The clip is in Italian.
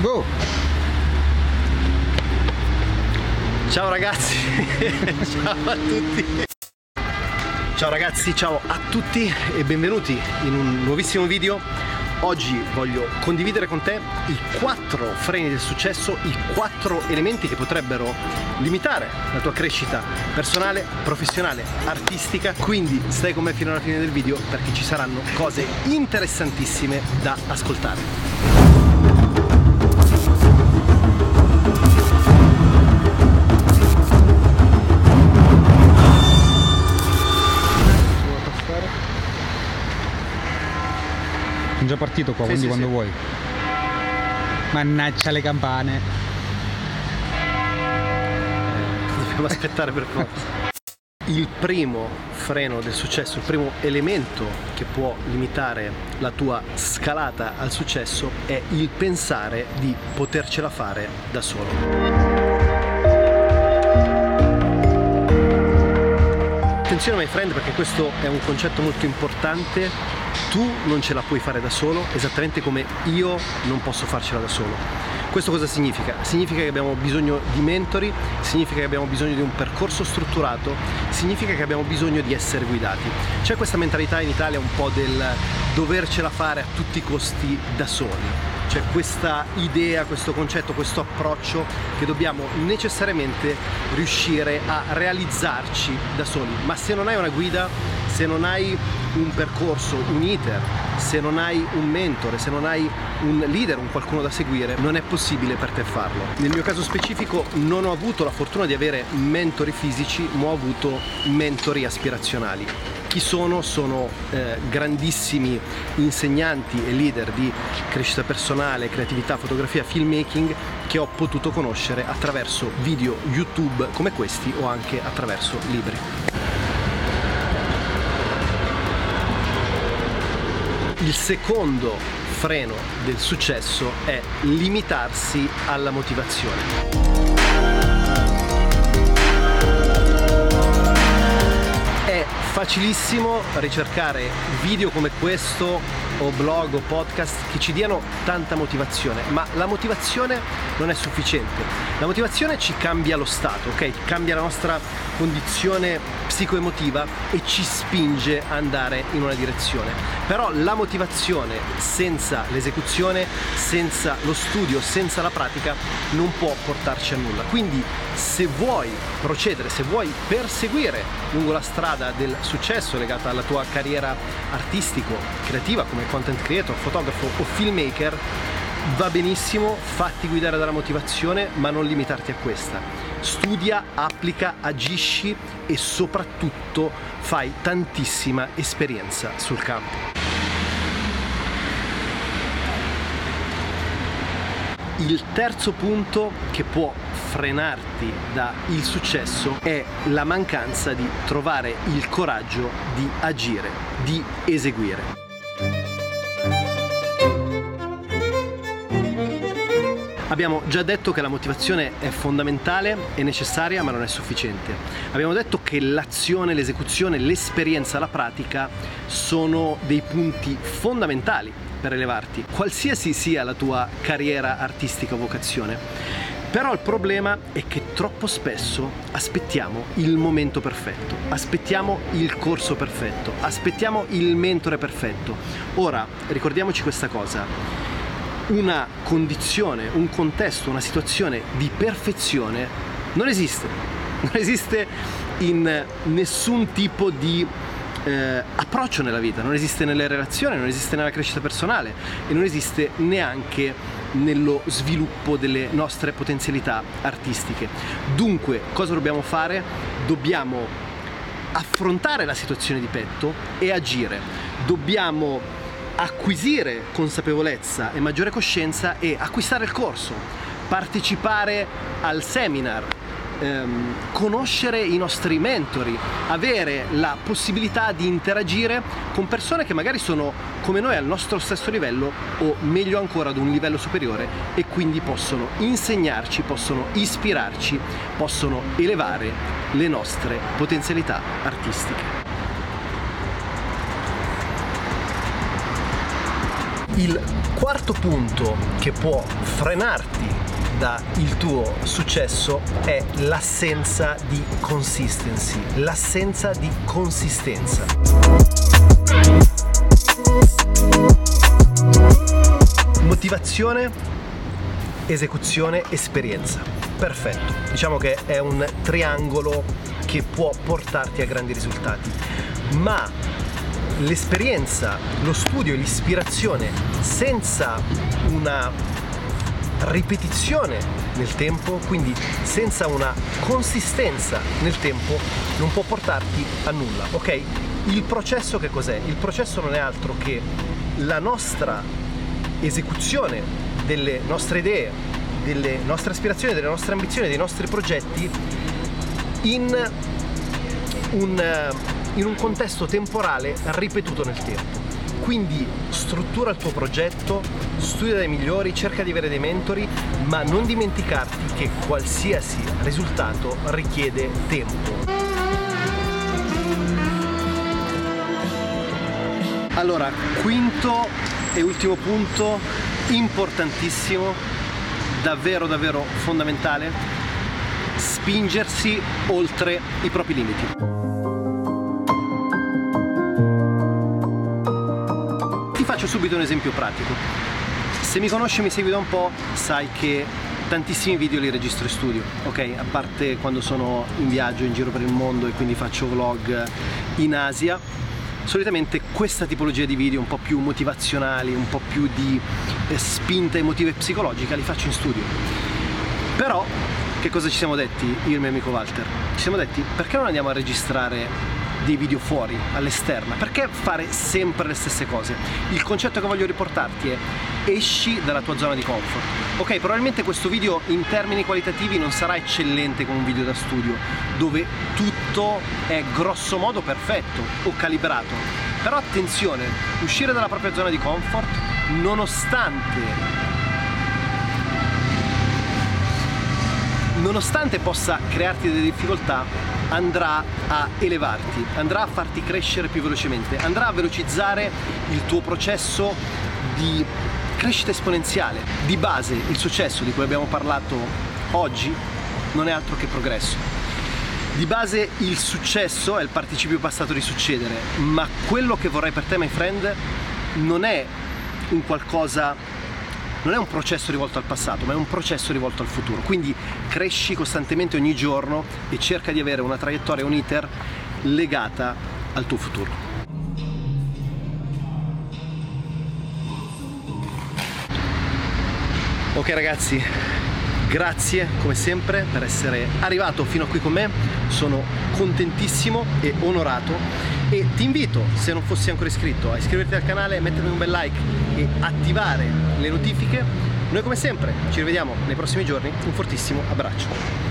Go! Ciao ragazzi, ciao a tutti. Ciao ragazzi, ciao a tutti e benvenuti in un nuovissimo video. Oggi voglio condividere con te i quattro freni del successo, i quattro elementi che potrebbero limitare la tua crescita personale, professionale, artistica. Quindi stai con me fino alla fine del video perché ci saranno cose interessantissime da ascoltare. Già partito qua, Sì, quindi sì, quando sì. vuoi. Mannaggia le campane. Dobbiamo aspettare per forza. Il primo freno del successo, il primo elemento che può limitare la tua scalata al successo è il pensare di potercela fare da solo. Attenzione my friend perché questo è un concetto molto importante, tu non ce la puoi fare da solo, esattamente come io non posso farcela da solo. Questo cosa significa? Significa che abbiamo bisogno di mentori, significa che abbiamo bisogno di un percorso strutturato, significa che abbiamo bisogno di essere guidati. C'è questa mentalità in Italia un po' del dovercela fare a tutti i costi da soli. C'è questa idea, questo concetto, questo approccio che dobbiamo necessariamente riuscire a realizzarci da soli. Ma se non hai una guida, se non hai un percorso, un iter, se non hai un mentore, se non hai un leader, un qualcuno da seguire, non è possibile per te farlo. Nel mio caso specifico non ho avuto la fortuna di avere mentori fisici, ma ho avuto mentori aspirazionali. Chi sono? Sono eh, grandissimi insegnanti e leader di crescita personale, creatività, fotografia, filmmaking che ho potuto conoscere attraverso video YouTube come questi o anche attraverso libri. Il secondo freno del successo è limitarsi alla motivazione. È facilissimo ricercare video come questo o blog o podcast che ci diano tanta motivazione, ma la motivazione non è sufficiente. La motivazione ci cambia lo stato, ok? Cambia la nostra condizione psicoemotiva e ci spinge a andare in una direzione. Però la motivazione senza l'esecuzione, senza lo studio, senza la pratica non può portarci a nulla. Quindi se vuoi procedere, se vuoi perseguire lungo la strada del successo legata alla tua carriera artistico, creativa come content creator, fotografo o filmmaker, va benissimo, fatti guidare dalla motivazione, ma non limitarti a questa. Studia, applica, agisci e soprattutto fai tantissima esperienza sul campo. Il terzo punto che può frenarti da il successo è la mancanza di trovare il coraggio di agire, di eseguire. Abbiamo già detto che la motivazione è fondamentale, è necessaria, ma non è sufficiente. Abbiamo detto che l'azione, l'esecuzione, l'esperienza, la pratica sono dei punti fondamentali per elevarti, qualsiasi sia la tua carriera artistica o vocazione. Però il problema è che troppo spesso aspettiamo il momento perfetto, aspettiamo il corso perfetto, aspettiamo il mentore perfetto. Ora, ricordiamoci questa cosa, una condizione, un contesto, una situazione di perfezione non esiste. Non esiste in nessun tipo di eh, approccio nella vita, non esiste nelle relazioni, non esiste nella crescita personale e non esiste neanche nello sviluppo delle nostre potenzialità artistiche. Dunque, cosa dobbiamo fare? Dobbiamo affrontare la situazione di petto e agire. Dobbiamo acquisire consapevolezza e maggiore coscienza e acquistare il corso, partecipare al seminar, ehm, conoscere i nostri mentori, avere la possibilità di interagire con persone che magari sono come noi al nostro stesso livello o meglio ancora ad un livello superiore e quindi possono insegnarci, possono ispirarci, possono elevare le nostre potenzialità artistiche. Il quarto punto che può frenarti il tuo successo è l'assenza di consistency, l'assenza di consistenza. Motivazione, esecuzione, esperienza. Perfetto. Diciamo che è un triangolo che può portarti a grandi risultati. Ma l'esperienza, lo studio l'ispirazione senza una ripetizione nel tempo, quindi senza una consistenza nel tempo, non può portarti a nulla, ok? Il processo che cos'è? Il processo non è altro che la nostra esecuzione delle nostre idee, delle nostre aspirazioni, delle nostre ambizioni, dei nostri progetti in un, in un contesto temporale ripetuto nel tempo. Quindi struttura il tuo progetto, studia dai migliori, cerca di avere dei mentori, ma non dimenticarti che qualsiasi risultato richiede tempo. Allora, quinto e ultimo punto, importantissimo, davvero davvero fondamentale, spingersi oltre i propri limiti. Faccio subito un esempio pratico. Se mi conosci e mi segui da un po', sai che tantissimi video li registro in studio, ok? A parte quando sono in viaggio in giro per il mondo e quindi faccio vlog in Asia, solitamente questa tipologia di video un po' più motivazionali, un po' più di eh, spinta emotiva e psicologica li faccio in studio. Però che cosa ci siamo detti io e il mio amico Walter? Ci siamo detti perché non andiamo a registrare dei video fuori, all'esterna. Perché fare sempre le stesse cose? Il concetto che voglio riportarti è esci dalla tua zona di comfort. Ok, probabilmente questo video in termini qualitativi non sarà eccellente come un video da studio, dove tutto è grosso modo perfetto o calibrato. Però attenzione, uscire dalla propria zona di comfort, nonostante nonostante possa crearti delle difficoltà, andrà a elevarti, andrà a farti crescere più velocemente, andrà a velocizzare il tuo processo di crescita esponenziale. Di base il successo di cui abbiamo parlato oggi non è altro che progresso. Di base il successo è il participio passato di succedere, ma quello che vorrei per te, my friend, non è un qualcosa non è un processo rivolto al passato, ma è un processo rivolto al futuro. Quindi cresci costantemente ogni giorno e cerca di avere una traiettoria, un iter legata al tuo futuro. Ok ragazzi, grazie come sempre per essere arrivato fino a qui con me, sono contentissimo e onorato e ti invito, se non fossi ancora iscritto, a iscriverti al canale, mettermi un bel like e attivare le notifiche. Noi come sempre ci rivediamo nei prossimi giorni, un fortissimo abbraccio.